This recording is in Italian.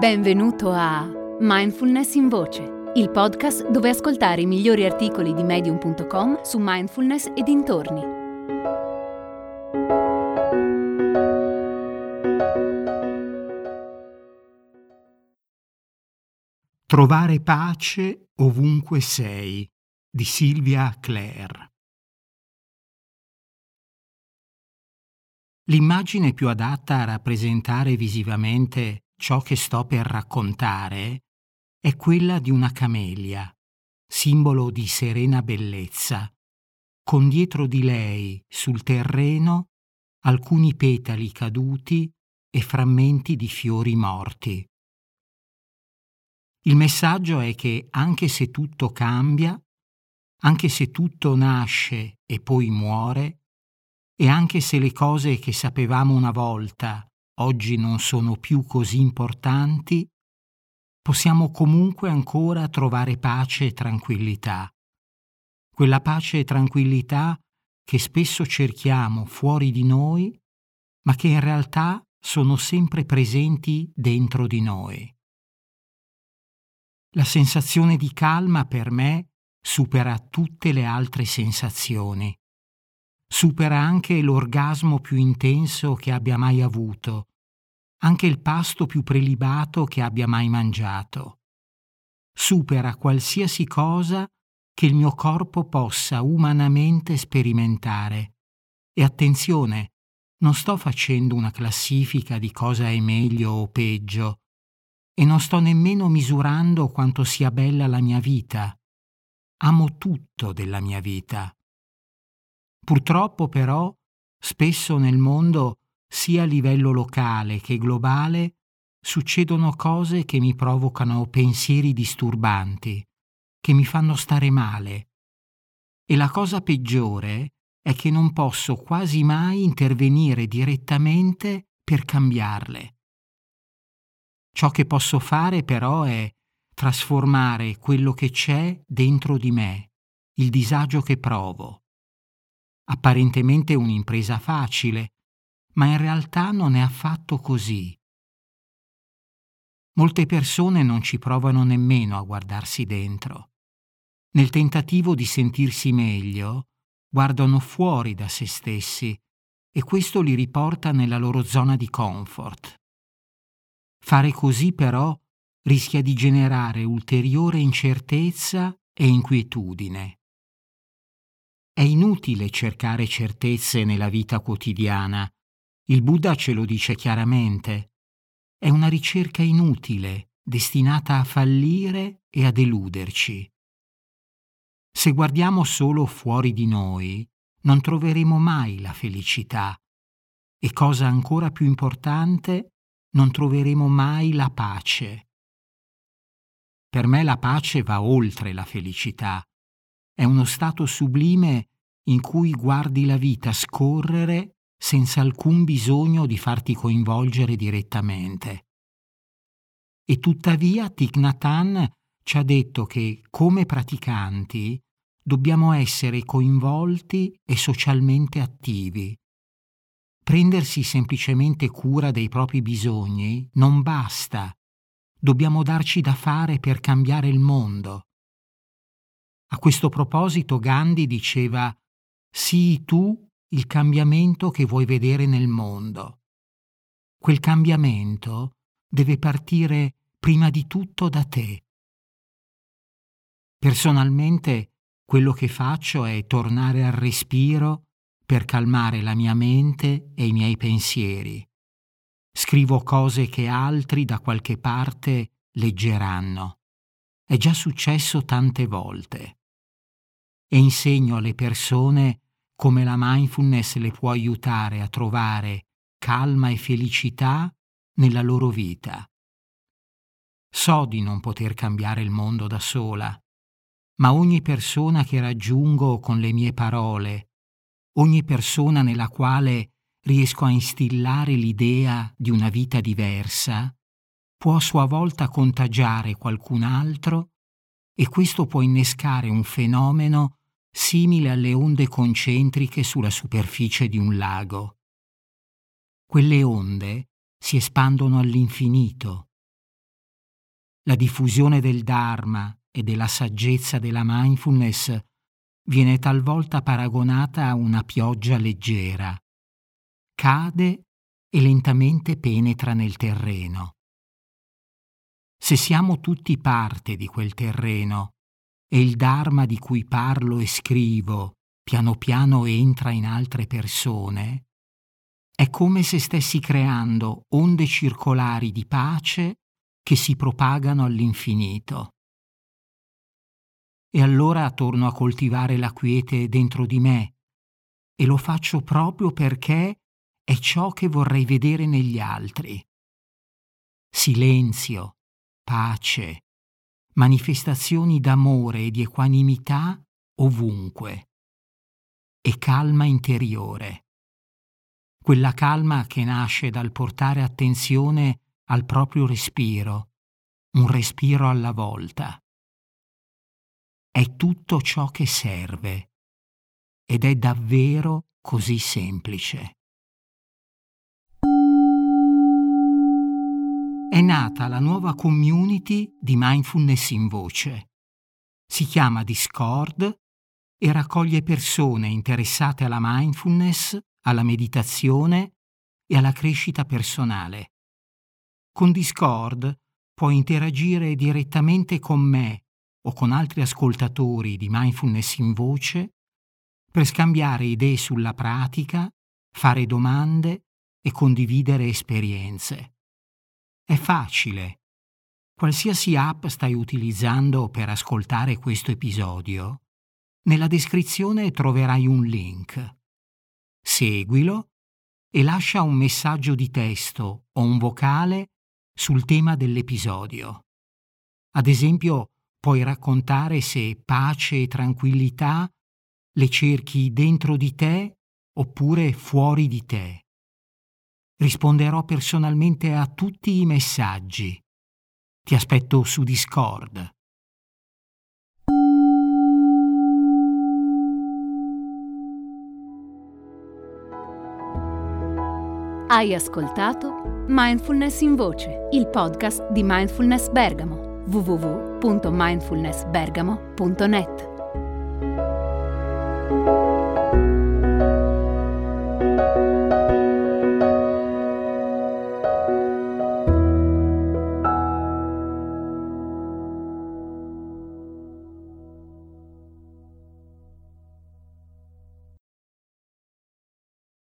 Benvenuto a Mindfulness in Voce, il podcast dove ascoltare i migliori articoli di medium.com su mindfulness e dintorni. Trovare pace ovunque sei di Silvia Clare L'immagine più adatta a rappresentare visivamente ciò che sto per raccontare è quella di una camelia, simbolo di serena bellezza, con dietro di lei, sul terreno, alcuni petali caduti e frammenti di fiori morti. Il messaggio è che anche se tutto cambia, anche se tutto nasce e poi muore, e anche se le cose che sapevamo una volta oggi non sono più così importanti, possiamo comunque ancora trovare pace e tranquillità. Quella pace e tranquillità che spesso cerchiamo fuori di noi, ma che in realtà sono sempre presenti dentro di noi. La sensazione di calma per me supera tutte le altre sensazioni. Supera anche l'orgasmo più intenso che abbia mai avuto anche il pasto più prelibato che abbia mai mangiato. Supera qualsiasi cosa che il mio corpo possa umanamente sperimentare. E attenzione, non sto facendo una classifica di cosa è meglio o peggio, e non sto nemmeno misurando quanto sia bella la mia vita. Amo tutto della mia vita. Purtroppo però, spesso nel mondo sia a livello locale che globale, succedono cose che mi provocano pensieri disturbanti, che mi fanno stare male. E la cosa peggiore è che non posso quasi mai intervenire direttamente per cambiarle. Ciò che posso fare però è trasformare quello che c'è dentro di me, il disagio che provo. Apparentemente un'impresa facile, ma in realtà non è affatto così. Molte persone non ci provano nemmeno a guardarsi dentro. Nel tentativo di sentirsi meglio, guardano fuori da se stessi e questo li riporta nella loro zona di comfort. Fare così però rischia di generare ulteriore incertezza e inquietudine. È inutile cercare certezze nella vita quotidiana il Buddha ce lo dice chiaramente. È una ricerca inutile, destinata a fallire e a deluderci. Se guardiamo solo fuori di noi, non troveremo mai la felicità e, cosa ancora più importante, non troveremo mai la pace. Per me la pace va oltre la felicità. È uno stato sublime in cui guardi la vita scorrere senza alcun bisogno di farti coinvolgere direttamente. E tuttavia Thich Nhat ci ha detto che, come praticanti, dobbiamo essere coinvolti e socialmente attivi. Prendersi semplicemente cura dei propri bisogni non basta. Dobbiamo darci da fare per cambiare il mondo. A questo proposito Gandhi diceva Sii tu il cambiamento che vuoi vedere nel mondo. Quel cambiamento deve partire prima di tutto da te. Personalmente quello che faccio è tornare al respiro per calmare la mia mente e i miei pensieri. Scrivo cose che altri da qualche parte leggeranno. È già successo tante volte. E insegno alle persone come la mindfulness le può aiutare a trovare calma e felicità nella loro vita. So di non poter cambiare il mondo da sola, ma ogni persona che raggiungo con le mie parole, ogni persona nella quale riesco a instillare l'idea di una vita diversa, può a sua volta contagiare qualcun altro e questo può innescare un fenomeno simile alle onde concentriche sulla superficie di un lago. Quelle onde si espandono all'infinito la diffusione del Dharma e della saggezza della mindfulness viene talvolta paragonata a una pioggia leggera. Cade e lentamente penetra nel terreno. Se siamo tutti parte di quel terreno e il Dharma di cui parlo e scrivo piano piano entra in altre persone, è come se stessi creando onde circolari di pace che si propagano all'infinito. E allora torno a coltivare la quiete dentro di me e lo faccio proprio perché è ciò che vorrei vedere negli altri. Silenzio, pace, manifestazioni d'amore e di equanimità ovunque. E calma interiore. Quella calma che nasce dal portare attenzione al proprio respiro, un respiro alla volta. È tutto ciò che serve ed è davvero così semplice. È nata la nuova community di mindfulness in voce. Si chiama Discord e raccoglie persone interessate alla mindfulness, alla meditazione e alla crescita personale. Con Discord puoi interagire direttamente con me o con altri ascoltatori di mindfulness in voce per scambiare idee sulla pratica, fare domande e condividere esperienze. È facile. Qualsiasi app stai utilizzando per ascoltare questo episodio, nella descrizione troverai un link. Seguilo e lascia un messaggio di testo o un vocale sul tema dell'episodio. Ad esempio, puoi raccontare se pace e tranquillità le cerchi dentro di te oppure fuori di te. Risponderò personalmente a tutti i messaggi. Ti aspetto su Discord. Hai ascoltato Mindfulness in Voce, il podcast di Mindfulness Bergamo, www.mindfulnessbergamo.net.